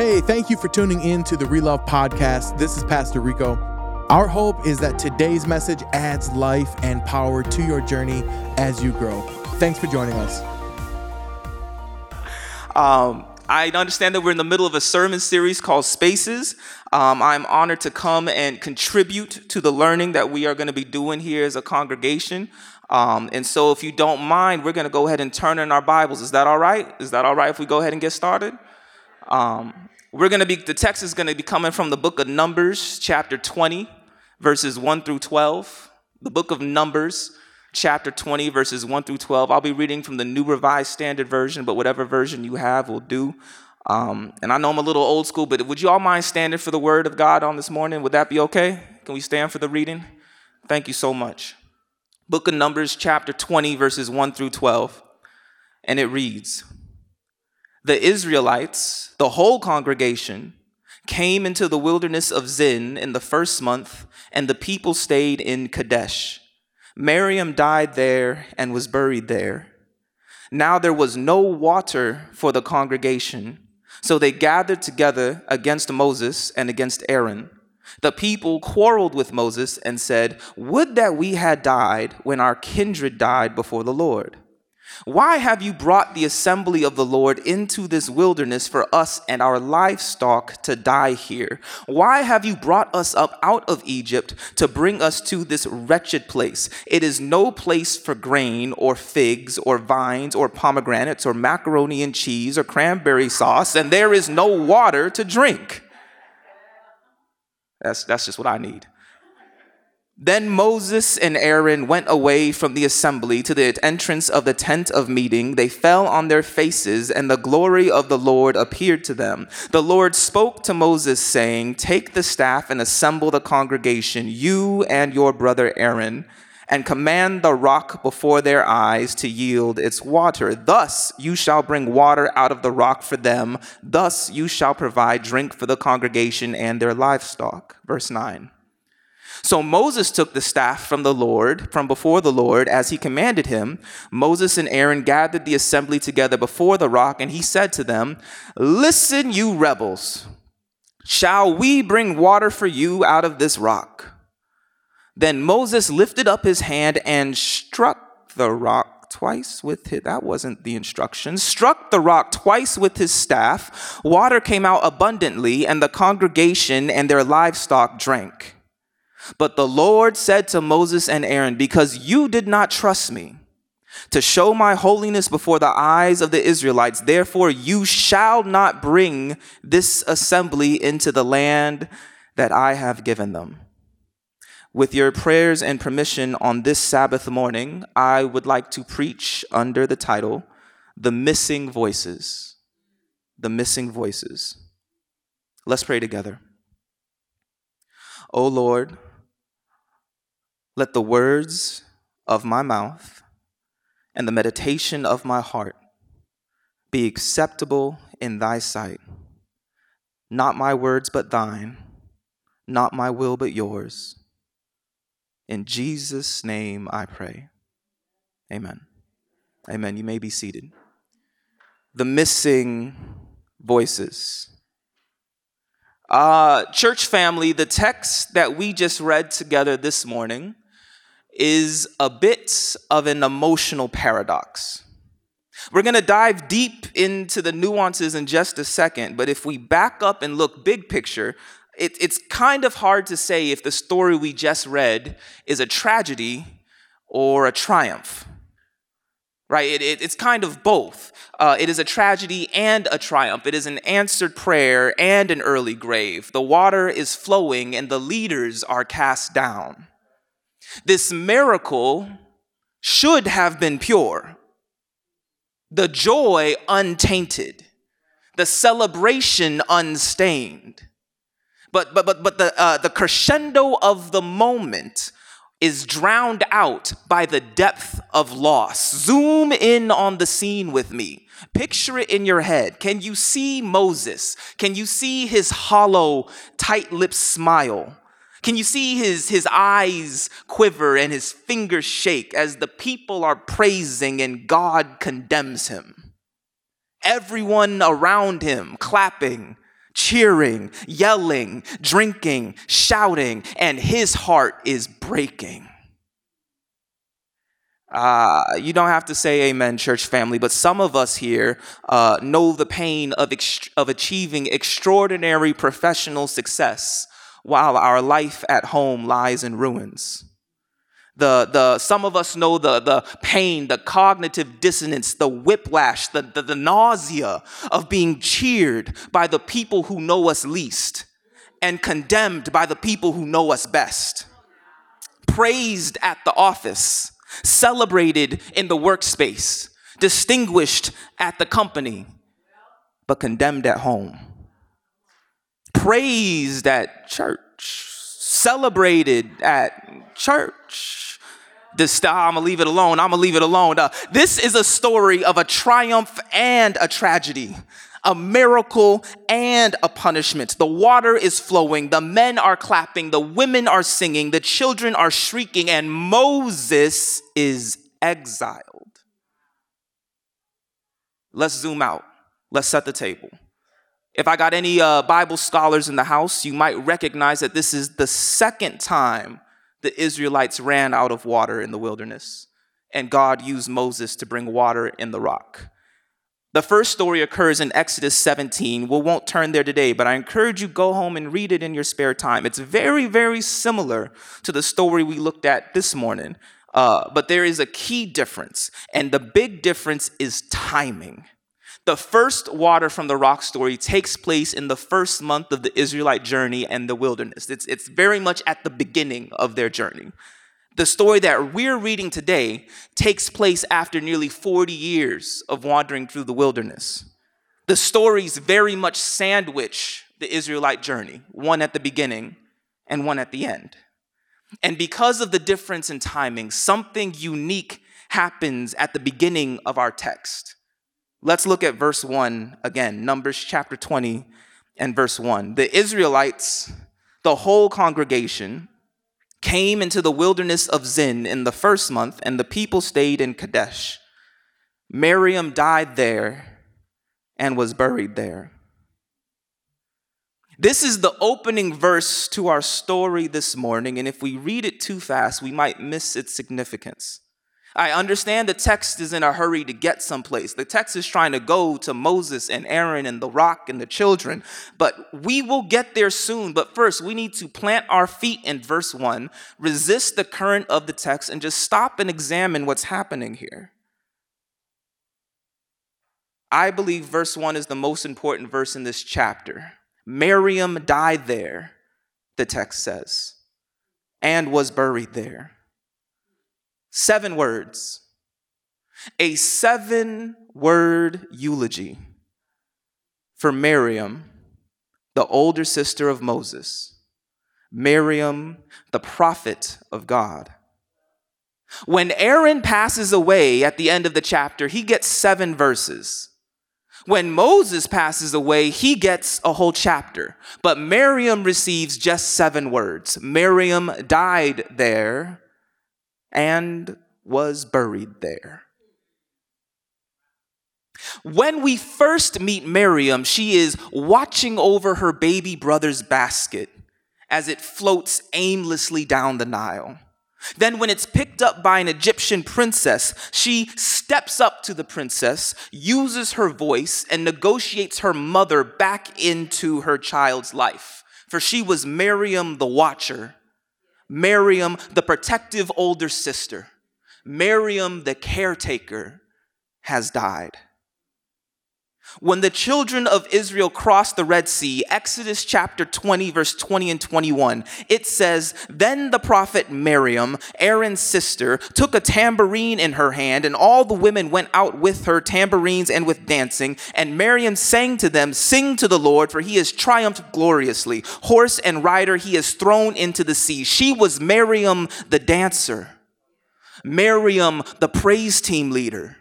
Hey, thank you for tuning in to the Relove Podcast. This is Pastor Rico. Our hope is that today's message adds life and power to your journey as you grow. Thanks for joining us. Um, I understand that we're in the middle of a sermon series called Spaces. Um, I'm honored to come and contribute to the learning that we are going to be doing here as a congregation. Um, and so, if you don't mind, we're going to go ahead and turn in our Bibles. Is that all right? Is that all right if we go ahead and get started? Um, we're going to be, the text is going to be coming from the book of Numbers, chapter 20, verses 1 through 12. The book of Numbers, chapter 20, verses 1 through 12. I'll be reading from the New Revised Standard Version, but whatever version you have will do. Um, and I know I'm a little old school, but would you all mind standing for the word of God on this morning? Would that be okay? Can we stand for the reading? Thank you so much. Book of Numbers, chapter 20, verses 1 through 12. And it reads, the Israelites, the whole congregation, came into the wilderness of Zin in the first month, and the people stayed in Kadesh. Miriam died there and was buried there. Now there was no water for the congregation, so they gathered together against Moses and against Aaron. The people quarreled with Moses and said, Would that we had died when our kindred died before the Lord. Why have you brought the assembly of the Lord into this wilderness for us and our livestock to die here? Why have you brought us up out of Egypt to bring us to this wretched place? It is no place for grain or figs or vines or pomegranates or macaroni and cheese or cranberry sauce, and there is no water to drink. That's, that's just what I need. Then Moses and Aaron went away from the assembly to the entrance of the tent of meeting. They fell on their faces, and the glory of the Lord appeared to them. The Lord spoke to Moses, saying, Take the staff and assemble the congregation, you and your brother Aaron, and command the rock before their eyes to yield its water. Thus you shall bring water out of the rock for them. Thus you shall provide drink for the congregation and their livestock. Verse 9. So Moses took the staff from the Lord, from before the Lord, as he commanded him. Moses and Aaron gathered the assembly together before the rock, and he said to them, Listen, you rebels, shall we bring water for you out of this rock? Then Moses lifted up his hand and struck the rock twice with his, that wasn't the instruction, struck the rock twice with his staff. Water came out abundantly, and the congregation and their livestock drank. But the Lord said to Moses and Aaron, Because you did not trust me to show my holiness before the eyes of the Israelites, therefore you shall not bring this assembly into the land that I have given them. With your prayers and permission on this Sabbath morning, I would like to preach under the title, The Missing Voices. The Missing Voices. Let's pray together. O Lord, let the words of my mouth and the meditation of my heart be acceptable in thy sight. Not my words, but thine, not my will, but yours. In Jesus' name I pray. Amen. Amen. You may be seated. The missing voices. Uh, church family, the text that we just read together this morning is a bit of an emotional paradox. We're going to dive deep into the nuances in just a second, but if we back up and look big picture, it, it's kind of hard to say if the story we just read is a tragedy or a triumph. Right? It, it, it's kind of both. Uh, it is a tragedy and a triumph. It is an answered prayer and an early grave. The water is flowing and the leaders are cast down. This miracle should have been pure, the joy untainted, the celebration unstained. But, but, but, but the, uh, the crescendo of the moment is drowned out by the depth of loss. Zoom in on the scene with me. Picture it in your head. Can you see Moses? Can you see his hollow, tight lipped smile? Can you see his, his eyes quiver and his fingers shake as the people are praising and God condemns him? Everyone around him clapping, cheering, yelling, drinking, shouting, and his heart is breaking. Uh, you don't have to say amen, church family, but some of us here uh, know the pain of, of achieving extraordinary professional success while our life at home lies in ruins. The, the, some of us know the, the pain, the cognitive dissonance, the whiplash, the, the, the nausea of being cheered by the people who know us least and condemned by the people who know us best. Praised at the office, celebrated in the workspace, distinguished at the company, but condemned at home. Praised at church, celebrated at church. This, I'm gonna leave it alone. I'm gonna leave it alone. Uh, this is a story of a triumph and a tragedy, a miracle and a punishment. The water is flowing, the men are clapping, the women are singing, the children are shrieking, and Moses is exiled. Let's zoom out. Let's set the table. If I got any uh, Bible scholars in the house, you might recognize that this is the second time the Israelites ran out of water in the wilderness, and God used Moses to bring water in the rock. The first story occurs in Exodus 17. We won't turn there today, but I encourage you go home and read it in your spare time. It's very, very similar to the story we looked at this morning, uh, but there is a key difference, and the big difference is timing. The first water from the rock story takes place in the first month of the Israelite journey and the wilderness. It's, it's very much at the beginning of their journey. The story that we're reading today takes place after nearly 40 years of wandering through the wilderness. The stories very much sandwich the Israelite journey, one at the beginning and one at the end. And because of the difference in timing, something unique happens at the beginning of our text. Let's look at verse 1 again, Numbers chapter 20 and verse 1. The Israelites, the whole congregation, came into the wilderness of Zin in the first month, and the people stayed in Kadesh. Miriam died there and was buried there. This is the opening verse to our story this morning, and if we read it too fast, we might miss its significance. I understand the text is in a hurry to get someplace. The text is trying to go to Moses and Aaron and the rock and the children, but we will get there soon. But first, we need to plant our feet in verse 1, resist the current of the text, and just stop and examine what's happening here. I believe verse 1 is the most important verse in this chapter. Miriam died there, the text says, and was buried there. Seven words. A seven word eulogy for Miriam, the older sister of Moses. Miriam, the prophet of God. When Aaron passes away at the end of the chapter, he gets seven verses. When Moses passes away, he gets a whole chapter. But Miriam receives just seven words. Miriam died there and was buried there. When we first meet Miriam, she is watching over her baby brother's basket as it floats aimlessly down the Nile. Then, when it's picked up by an Egyptian princess, she steps up to the princess, uses her voice, and negotiates her mother back into her child's life. For she was Miriam the watcher, Miriam, the protective older sister, Miriam, the caretaker, has died. When the children of Israel crossed the Red Sea, Exodus chapter 20, verse 20 and 21, it says, Then the prophet Miriam, Aaron's sister, took a tambourine in her hand, and all the women went out with her, tambourines and with dancing. And Miriam sang to them, Sing to the Lord, for he has triumphed gloriously. Horse and rider he has thrown into the sea. She was Miriam the dancer, Miriam the praise team leader,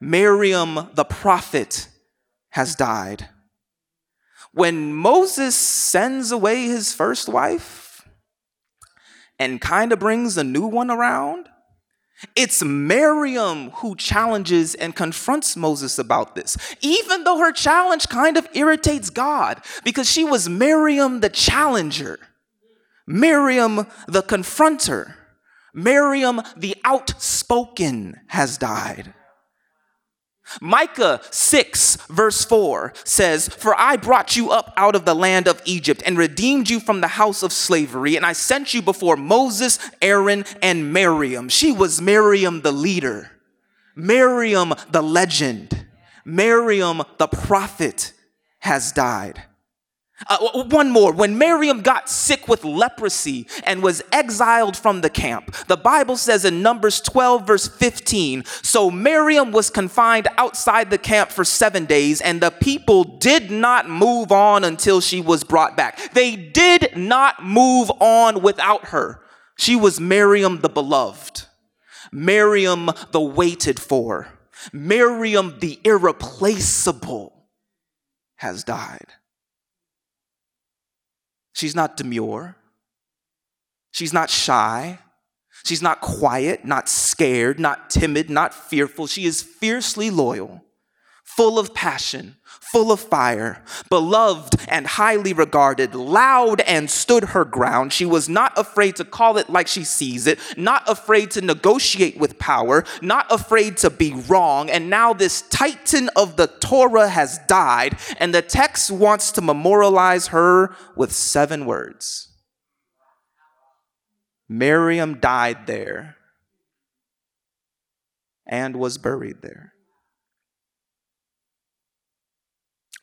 Miriam the prophet has died. When Moses sends away his first wife and kind of brings a new one around, It's Miriam who challenges and confronts Moses about this, even though her challenge kind of irritates God because she was Miriam the challenger, Miriam the confronter, Miriam the outspoken has died. Micah 6, verse 4 says, For I brought you up out of the land of Egypt and redeemed you from the house of slavery, and I sent you before Moses, Aaron, and Miriam. She was Miriam the leader, Miriam the legend, Miriam the prophet has died. Uh, one more. When Miriam got sick with leprosy and was exiled from the camp, the Bible says in Numbers 12, verse 15 So Miriam was confined outside the camp for seven days, and the people did not move on until she was brought back. They did not move on without her. She was Miriam the beloved, Miriam the waited for, Miriam the irreplaceable has died. She's not demure. She's not shy. She's not quiet, not scared, not timid, not fearful. She is fiercely loyal, full of passion, full of fire, beloved and highly regarded, loud and stood her ground. She was not afraid to call it like she sees it, not afraid to negotiate with power, not afraid to be wrong. And now this titan of the Torah has died, and the text wants to memorialize her with seven words. Miriam died there and was buried there.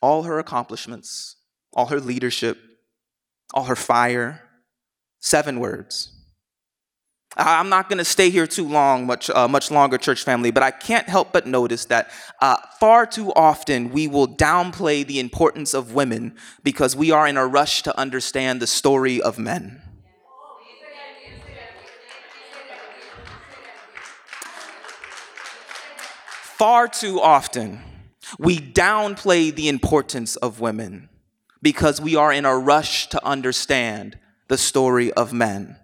All her accomplishments, all her leadership, all her fire. Seven words. I'm not going to stay here too long, much, uh, much longer, church family, but I can't help but notice that uh, far too often we will downplay the importance of women because we are in a rush to understand the story of men. Far too often we downplay the importance of women because we are in a rush to understand the story of men.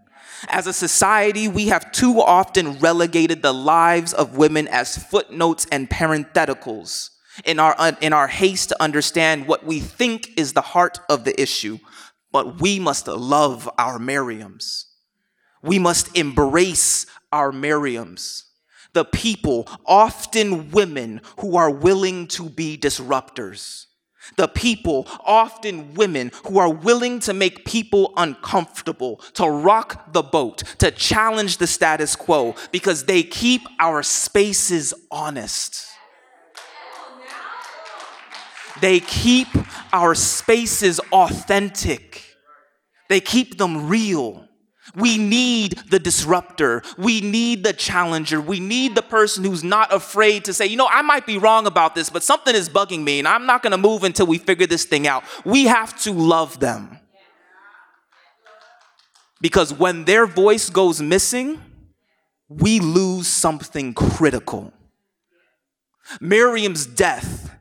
As a society, we have too often relegated the lives of women as footnotes and parentheticals in our, in our haste to understand what we think is the heart of the issue. But we must love our Miriams. We must embrace our Miriams the people, often women, who are willing to be disruptors. The people, often women, who are willing to make people uncomfortable, to rock the boat, to challenge the status quo, because they keep our spaces honest. They keep our spaces authentic. They keep them real. We need the disruptor. We need the challenger. We need the person who's not afraid to say, you know, I might be wrong about this, but something is bugging me and I'm not going to move until we figure this thing out. We have to love them. Because when their voice goes missing, we lose something critical. Miriam's death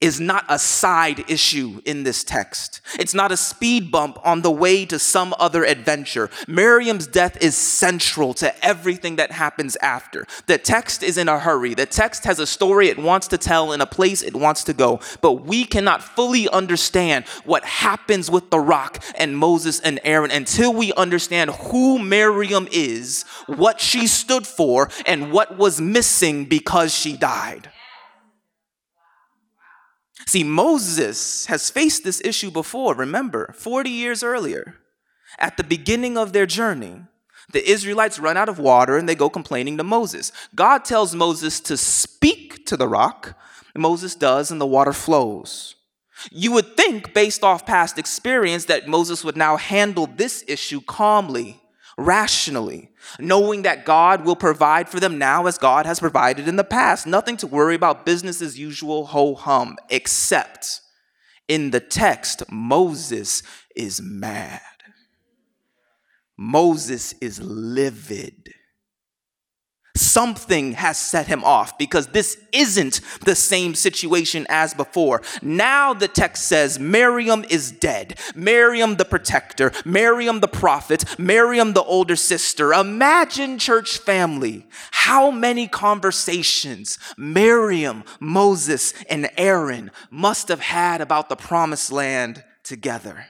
is not a side issue in this text. It's not a speed bump on the way to some other adventure. Miriam's death is central to everything that happens after. The text is in a hurry. The text has a story it wants to tell in a place it wants to go. But we cannot fully understand what happens with the rock and Moses and Aaron until we understand who Miriam is, what she stood for, and what was missing because she died. See, Moses has faced this issue before. Remember, 40 years earlier, at the beginning of their journey, the Israelites run out of water and they go complaining to Moses. God tells Moses to speak to the rock. Moses does, and the water flows. You would think, based off past experience, that Moses would now handle this issue calmly rationally, knowing that God will provide for them now as God has provided in the past. Nothing to worry about, business as usual, ho hum, except in the text, Moses is mad. Moses is livid. Something has set him off because this isn't the same situation as before. Now the text says Miriam is dead. Miriam the protector, Miriam the prophet, Miriam the older sister. Imagine, church family, how many conversations Miriam, Moses, and Aaron must have had about the promised land together.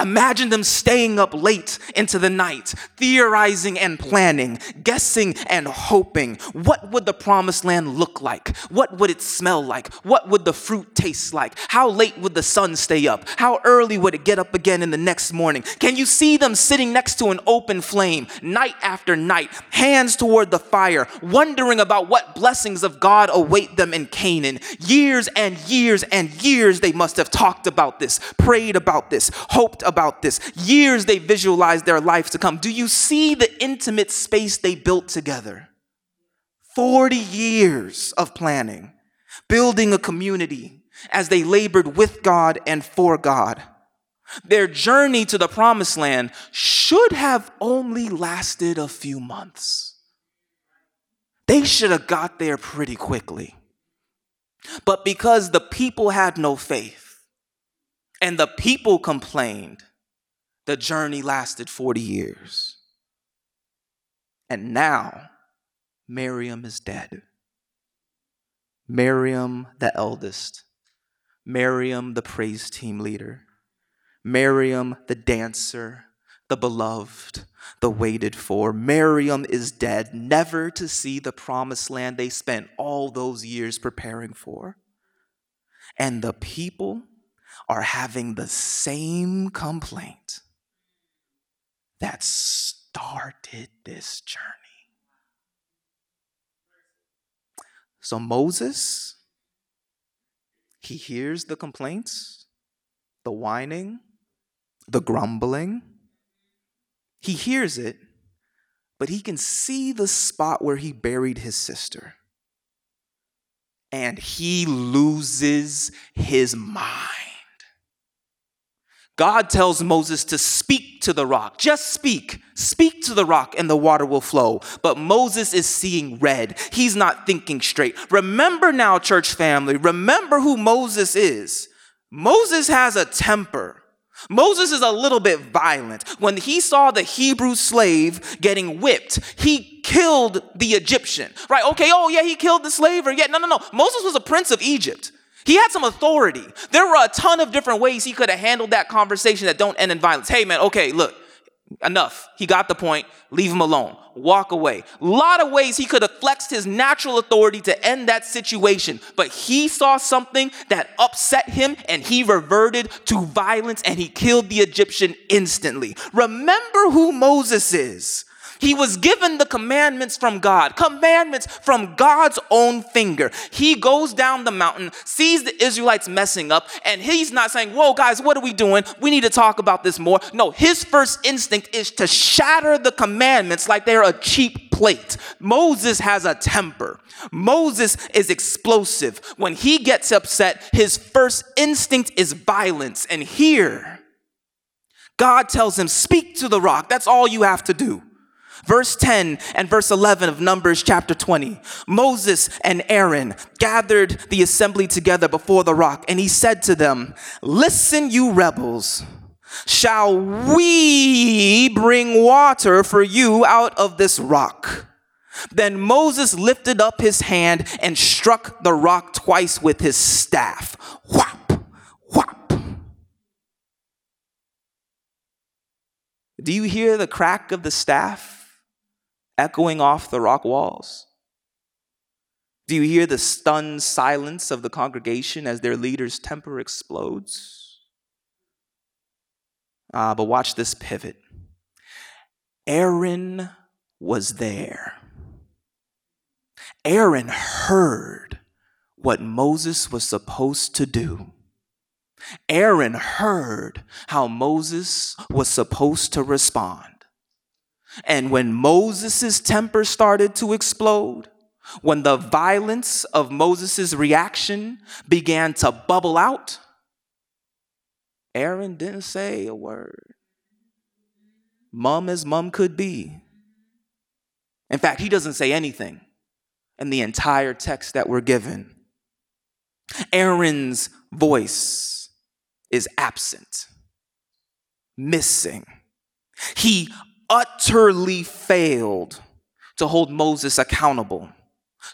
Imagine them staying up late into the night, theorizing and planning, guessing and hoping. What would the promised land look like? What would it smell like? What would the fruit taste like? How late would the sun stay up? How early would it get up again in the next morning? Can you see them sitting next to an open flame, night after night, hands toward the fire, wondering about what blessings of God await them in Canaan? Years and years and years they must have talked about this, prayed about this, hoped about this. Years they visualized their life to come. Do you see the intimate space they built together? 40 years of planning, building a community as they labored with God and for God. Their journey to the promised land should have only lasted a few months. They should have got there pretty quickly. But because the people had no faith, and the people complained. The journey lasted 40 years. And now, Miriam is dead. Miriam, the eldest. Miriam, the praise team leader. Miriam, the dancer, the beloved, the waited for. Miriam is dead, never to see the promised land they spent all those years preparing for. And the people are having the same complaint that started this journey. So Moses, he hears the complaints, the whining, the grumbling. He hears it, but he can see the spot where he buried his sister. And he loses his mind. God tells Moses to speak to the rock. Just speak. Speak to the rock and the water will flow. But Moses is seeing red. He's not thinking straight. Remember now, church family, remember who Moses is. Moses has a temper. Moses is a little bit violent. When he saw the Hebrew slave getting whipped, he killed the Egyptian. Right? Okay, oh yeah, he killed the slave. Or yeah, no, no, no. Moses was a prince of Egypt. He had some authority. There were a ton of different ways he could have handled that conversation that don't end in violence. Hey, man, okay, look, enough. He got the point. Leave him alone. Walk away. A lot of ways he could have flexed his natural authority to end that situation, but he saw something that upset him and he reverted to violence and he killed the Egyptian instantly. Remember who Moses is. He was given the commandments from God, commandments from God's own finger. He goes down the mountain, sees the Israelites messing up, and he's not saying, Whoa, guys, what are we doing? We need to talk about this more. No, his first instinct is to shatter the commandments like they're a cheap plate. Moses has a temper. Moses is explosive. When he gets upset, his first instinct is violence. And here, God tells him, Speak to the rock. That's all you have to do. Verse 10 and verse 11 of Numbers chapter 20. Moses and Aaron gathered the assembly together before the rock, and he said to them, Listen, you rebels. Shall we bring water for you out of this rock? Then Moses lifted up his hand and struck the rock twice with his staff. Whop, whop. Do you hear the crack of the staff? Echoing off the rock walls? Do you hear the stunned silence of the congregation as their leader's temper explodes? Ah, but watch this pivot. Aaron was there. Aaron heard what Moses was supposed to do. Aaron heard how Moses was supposed to respond. And when Moses' temper started to explode, when the violence of Moses' reaction began to bubble out, Aaron didn't say a word. Mum as mum could be. In fact, he doesn't say anything in the entire text that we're given. Aaron's voice is absent, missing. He utterly failed to hold Moses accountable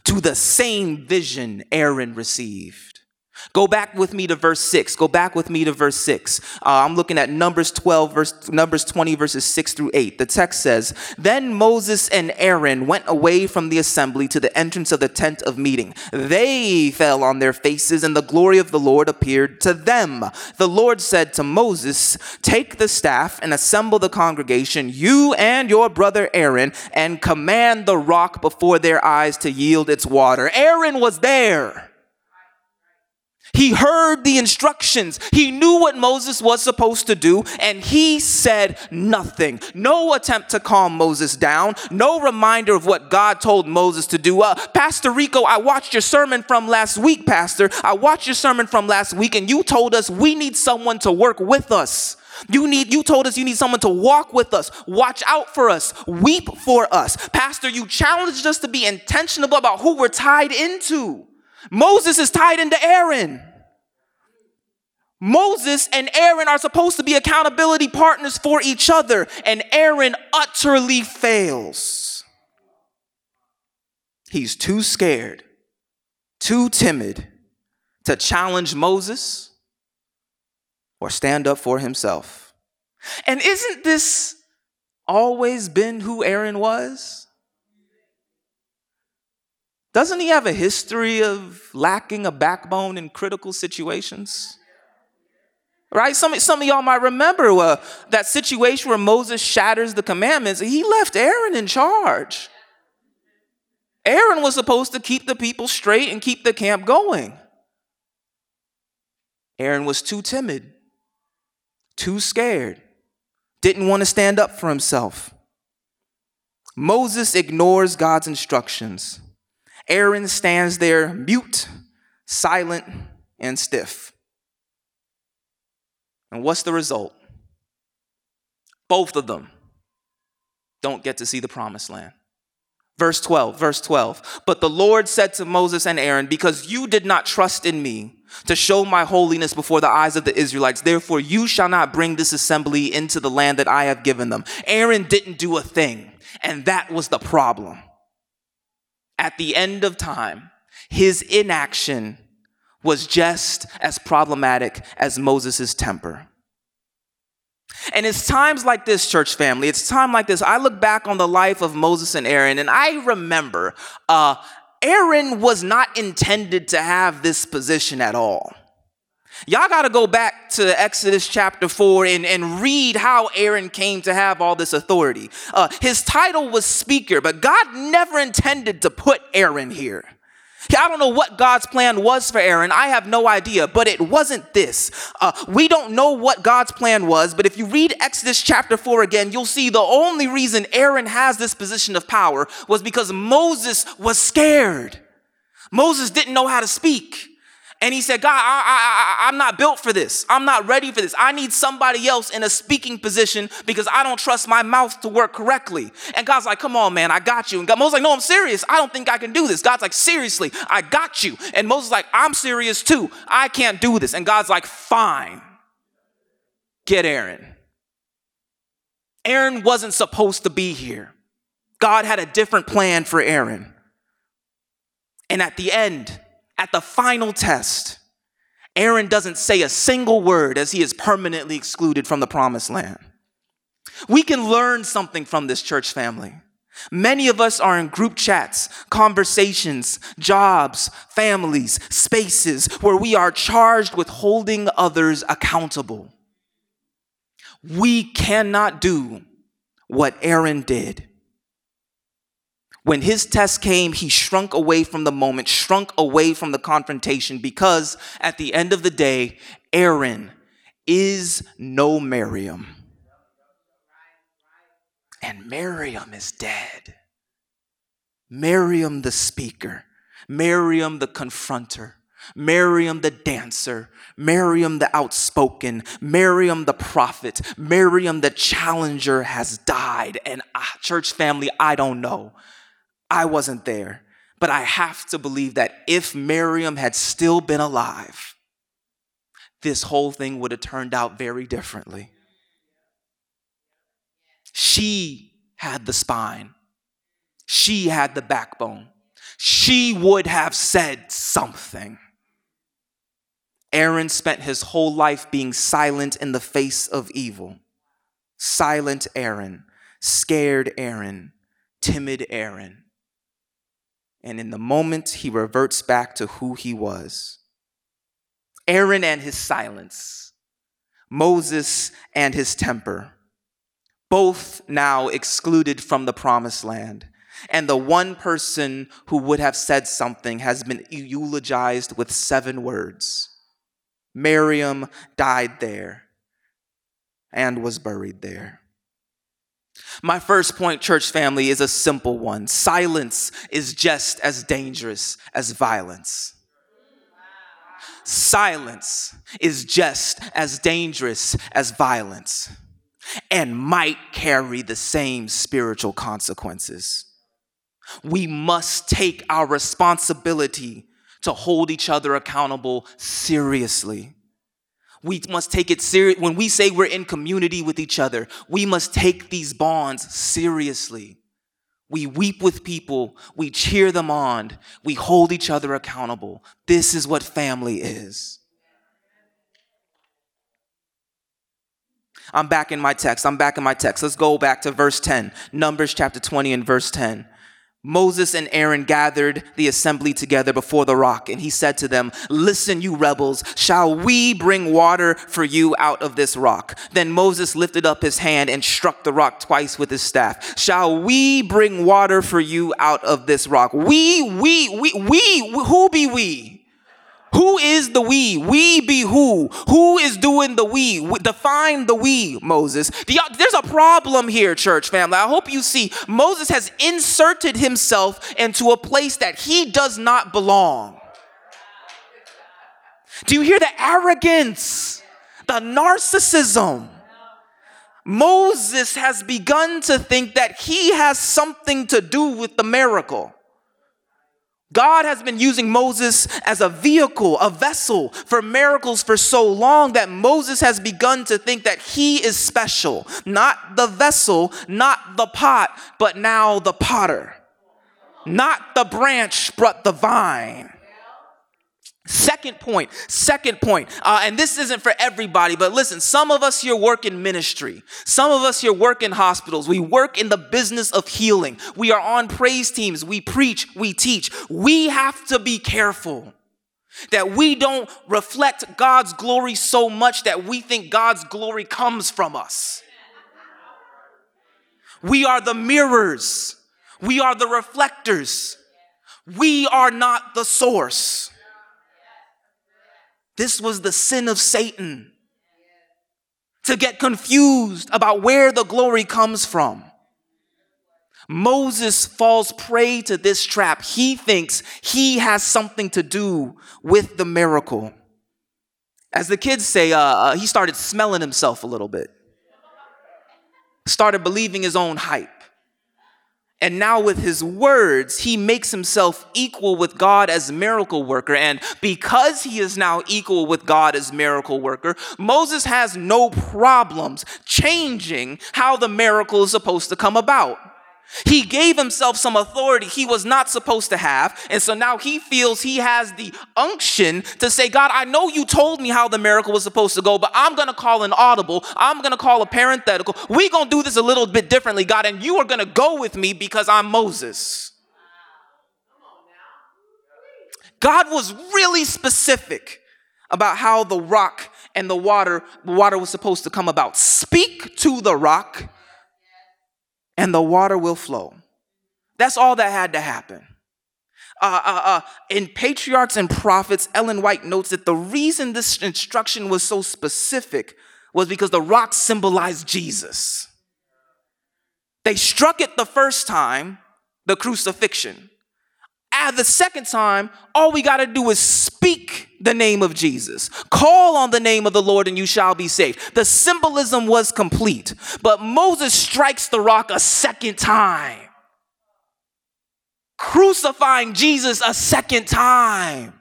to the same vision Aaron received. Go back with me to verse 6. Go back with me to verse 6. Uh, I'm looking at Numbers 12, verse, Numbers 20, verses 6 through 8. The text says, Then Moses and Aaron went away from the assembly to the entrance of the tent of meeting. They fell on their faces, and the glory of the Lord appeared to them. The Lord said to Moses, Take the staff and assemble the congregation, you and your brother Aaron, and command the rock before their eyes to yield its water. Aaron was there. He heard the instructions. He knew what Moses was supposed to do, and he said nothing. No attempt to calm Moses down. No reminder of what God told Moses to do. Uh, Pastor Rico, I watched your sermon from last week, Pastor. I watched your sermon from last week, and you told us we need someone to work with us. You need you told us you need someone to walk with us, watch out for us, weep for us. Pastor, you challenged us to be intentional about who we're tied into. Moses is tied into Aaron. Moses and Aaron are supposed to be accountability partners for each other, and Aaron utterly fails. He's too scared, too timid to challenge Moses or stand up for himself. And isn't this always been who Aaron was? Doesn't he have a history of lacking a backbone in critical situations? Right? Some, some of y'all might remember uh, that situation where Moses shatters the commandments. He left Aaron in charge. Aaron was supposed to keep the people straight and keep the camp going. Aaron was too timid, too scared, didn't want to stand up for himself. Moses ignores God's instructions. Aaron stands there mute, silent, and stiff. And what's the result? Both of them don't get to see the promised land. Verse 12, verse 12. But the Lord said to Moses and Aaron, Because you did not trust in me to show my holiness before the eyes of the Israelites, therefore you shall not bring this assembly into the land that I have given them. Aaron didn't do a thing, and that was the problem at the end of time, his inaction was just as problematic as Moses' temper. And it's times like this, church family, it's time like this. I look back on the life of Moses and Aaron, and I remember uh, Aaron was not intended to have this position at all. Y'all got to go back to Exodus chapter 4 and, and read how Aaron came to have all this authority. Uh, his title was speaker, but God never intended to put Aaron here. I don't know what God's plan was for Aaron. I have no idea, but it wasn't this. Uh, we don't know what God's plan was, but if you read Exodus chapter 4 again, you'll see the only reason Aaron has this position of power was because Moses was scared. Moses didn't know how to speak. And he said, God, I, I, I'm not built for this. I'm not ready for this. I need somebody else in a speaking position because I don't trust my mouth to work correctly. And God's like, come on, man, I got you. And God, Moses like, no, I'm serious. I don't think I can do this. God's like, seriously, I got you. And Moses like, I'm serious too. I can't do this. And God's like, fine. Get Aaron. Aaron wasn't supposed to be here. God had a different plan for Aaron. And at the end, at the final test, Aaron doesn't say a single word as he is permanently excluded from the promised land. We can learn something from this church family. Many of us are in group chats, conversations, jobs, families, spaces where we are charged with holding others accountable. We cannot do what Aaron did. When his test came, he shrunk away from the moment, shrunk away from the confrontation because at the end of the day, Aaron is no Miriam. And Miriam is dead. Miriam the speaker, Miriam the confronter, Miriam the dancer, Miriam the outspoken, Miriam the prophet, Miriam the challenger has died. And uh, church family, I don't know I wasn't there, but I have to believe that if Miriam had still been alive, this whole thing would have turned out very differently. She had the spine, she had the backbone. She would have said something. Aaron spent his whole life being silent in the face of evil. Silent Aaron, scared Aaron, timid Aaron. And in the moment, he reverts back to who he was Aaron and his silence, Moses and his temper, both now excluded from the promised land. And the one person who would have said something has been eulogized with seven words Miriam died there and was buried there. My first point, church family, is a simple one. Silence is just as dangerous as violence. Silence is just as dangerous as violence and might carry the same spiritual consequences. We must take our responsibility to hold each other accountable seriously. We must take it serious. When we say we're in community with each other, we must take these bonds seriously. We weep with people, we cheer them on, we hold each other accountable. This is what family is. I'm back in my text. I'm back in my text. Let's go back to verse 10. Numbers chapter 20 and verse 10. Moses and Aaron gathered the assembly together before the rock, and he said to them, Listen, you rebels, shall we bring water for you out of this rock? Then Moses lifted up his hand and struck the rock twice with his staff. Shall we bring water for you out of this rock? We, we, we, we, who be we? Who is the we? We be who? Who is doing the we? Define the we, Moses. There's a problem here, church family. I hope you see Moses has inserted himself into a place that he does not belong. Do you hear the arrogance, the narcissism? Moses has begun to think that he has something to do with the miracle. God has been using Moses as a vehicle, a vessel for miracles for so long that Moses has begun to think that he is special. Not the vessel, not the pot, but now the potter. Not the branch, but the vine. Second point, second point, uh, and this isn't for everybody, but listen, some of us here work in ministry. Some of us here work in hospitals. We work in the business of healing. We are on praise teams. We preach, we teach. We have to be careful that we don't reflect God's glory so much that we think God's glory comes from us. We are the mirrors, we are the reflectors. We are not the source. This was the sin of Satan to get confused about where the glory comes from. Moses falls prey to this trap. He thinks he has something to do with the miracle. As the kids say, uh, uh he started smelling himself a little bit, started believing his own hype. And now, with his words, he makes himself equal with God as miracle worker. And because he is now equal with God as miracle worker, Moses has no problems changing how the miracle is supposed to come about. He gave himself some authority he was not supposed to have. And so now he feels he has the unction to say, God, I know you told me how the miracle was supposed to go, but I'm going to call an audible. I'm going to call a parenthetical. We're going to do this a little bit differently, God, and you are going to go with me because I'm Moses. God was really specific about how the rock and the water, the water was supposed to come about. Speak to the rock and the water will flow. That's all that had to happen. Uh, uh, uh, in Patriarchs and Prophets, Ellen White notes that the reason this instruction was so specific was because the rock symbolized Jesus. They struck it the first time, the crucifixion. The second time, all we got to do is speak the name of Jesus. Call on the name of the Lord and you shall be saved. The symbolism was complete. But Moses strikes the rock a second time. crucifying Jesus a second time.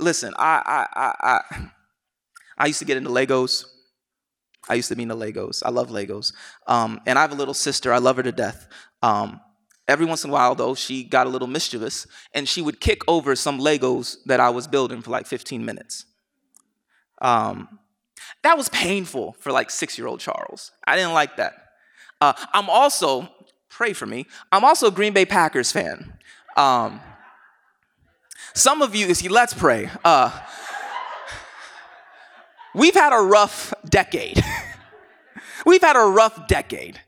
Listen, I I I I, I used to get into Legos. I used to be into Legos. I love Legos. Um, and I have a little sister. I love her to death. Um, every once in a while, though, she got a little mischievous and she would kick over some Legos that I was building for like 15 minutes. Um, that was painful for like six year old Charles. I didn't like that. Uh, I'm also, pray for me, I'm also a Green Bay Packers fan. Um, some of you, see, let's pray. Uh, we've had a rough decade. we've had a rough decade.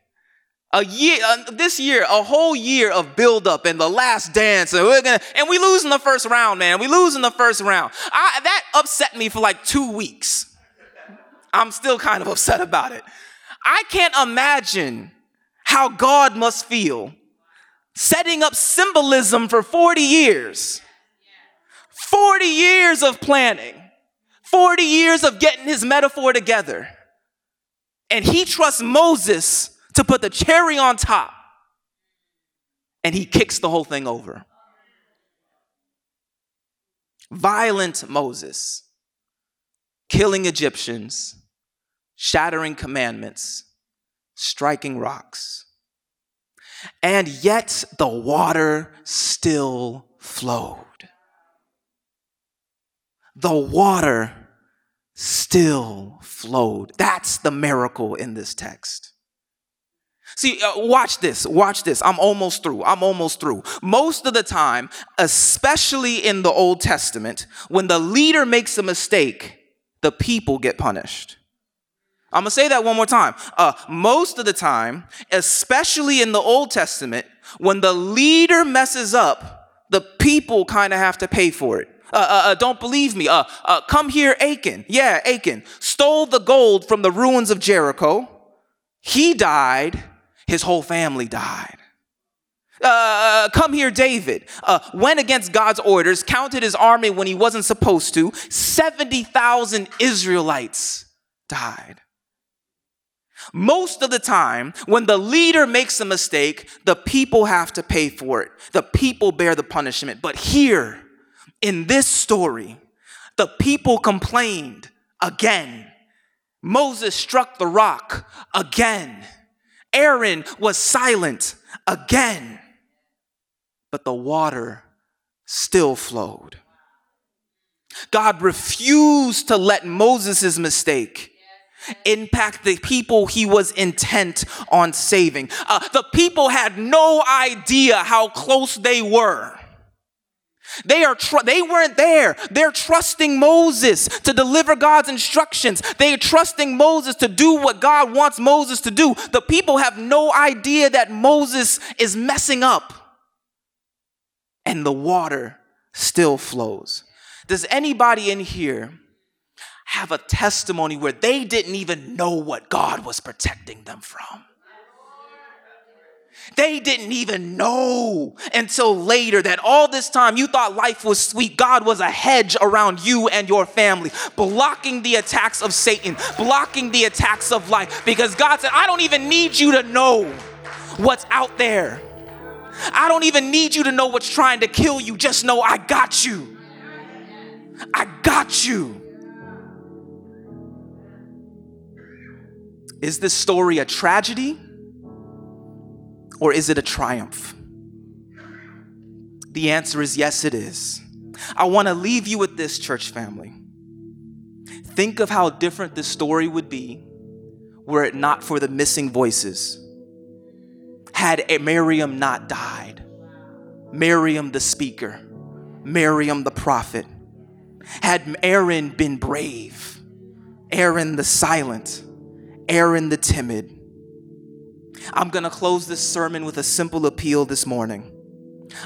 A year, uh, this year, a whole year of buildup and the last dance, and we're gonna, and we lose in the first round, man. We lose in the first round. I, that upset me for like two weeks. I'm still kind of upset about it. I can't imagine how God must feel setting up symbolism for 40 years. 40 years of planning, 40 years of getting his metaphor together. And he trusts Moses to put the cherry on top. And he kicks the whole thing over. Violent Moses, killing Egyptians, shattering commandments, striking rocks. And yet the water still flowed. The water still flowed. That's the miracle in this text. See, uh, watch this, watch this. I'm almost through. I'm almost through. Most of the time, especially in the Old Testament, when the leader makes a mistake, the people get punished. I'm gonna say that one more time. Uh, most of the time, especially in the Old Testament, when the leader messes up, the people kind of have to pay for it. Uh, uh, uh, don't believe me. Uh, uh, come here, Achan. Yeah, Achan stole the gold from the ruins of Jericho. He died. His whole family died. Uh, come here, David. Uh, went against God's orders, counted his army when he wasn't supposed to. 70,000 Israelites died. Most of the time, when the leader makes a mistake, the people have to pay for it. The people bear the punishment. But here, in this story, the people complained again. Moses struck the rock again. Aaron was silent again. But the water still flowed. God refused to let Moses' mistake impact the people he was intent on saving. Uh, the people had no idea how close they were. They are tr- they weren't there. They're trusting Moses to deliver God's instructions. They are trusting Moses to do what God wants Moses to do. The people have no idea that Moses is messing up. And the water still flows. Does anybody in here have a testimony where they didn't even know what God was protecting them from. They didn't even know until later that all this time you thought life was sweet. God was a hedge around you and your family, blocking the attacks of Satan, blocking the attacks of life. Because God said, I don't even need you to know what's out there. I don't even need you to know what's trying to kill you. Just know I got you. I got you. Is this story a tragedy or is it a triumph? The answer is yes, it is. I want to leave you with this, church family. Think of how different this story would be were it not for the missing voices. Had Miriam not died, Miriam the speaker, Miriam the prophet, had Aaron been brave, Aaron the silent, Aaron the timid. I'm going to close this sermon with a simple appeal this morning.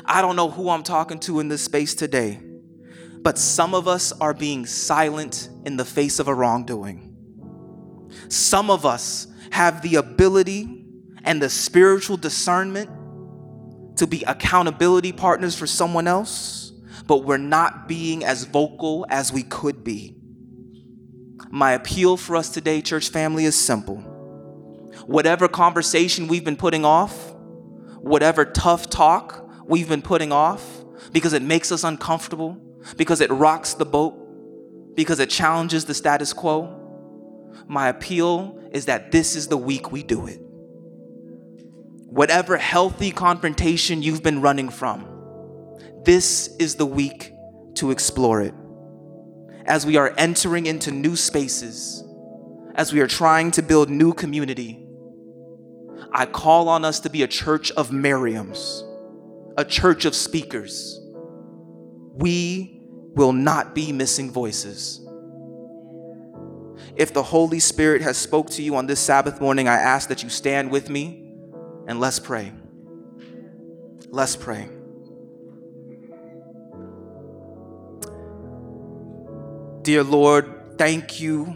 I don't know who I'm talking to in this space today, but some of us are being silent in the face of a wrongdoing. Some of us have the ability and the spiritual discernment to be accountability partners for someone else, but we're not being as vocal as we could be. My appeal for us today, church family, is simple. Whatever conversation we've been putting off, whatever tough talk we've been putting off because it makes us uncomfortable, because it rocks the boat, because it challenges the status quo. My appeal is that this is the week we do it. Whatever healthy confrontation you've been running from, this is the week to explore it. As we are entering into new spaces, as we are trying to build new community, I call on us to be a church of Miriams, a church of speakers. We will not be missing voices. If the Holy Spirit has spoke to you on this Sabbath morning, I ask that you stand with me and let's pray. Let's pray. Dear Lord, thank you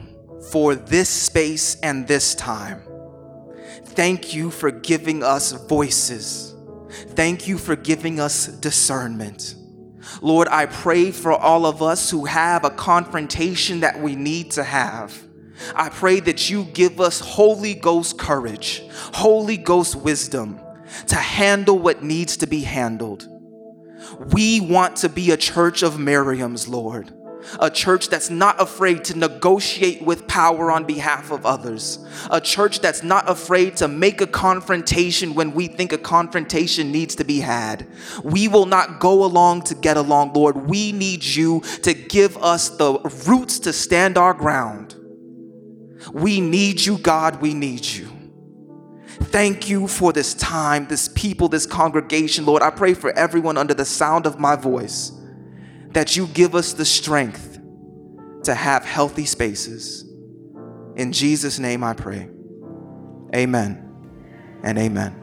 for this space and this time. Thank you for giving us voices. Thank you for giving us discernment. Lord, I pray for all of us who have a confrontation that we need to have. I pray that you give us Holy Ghost courage, Holy Ghost wisdom to handle what needs to be handled. We want to be a church of Miriam's, Lord a church that's not afraid to negotiate with power on behalf of others, a church that's not afraid to make a confrontation when we think a confrontation needs to be had. We will not go along to get along, Lord. We need you to give us the roots to stand our ground. We need you, God. We need you. Thank you for this time, this people, this congregation, Lord. I pray for everyone under the sound of my voice that you give us the strength to have healthy spaces. In Jesus' name I pray. Amen and amen.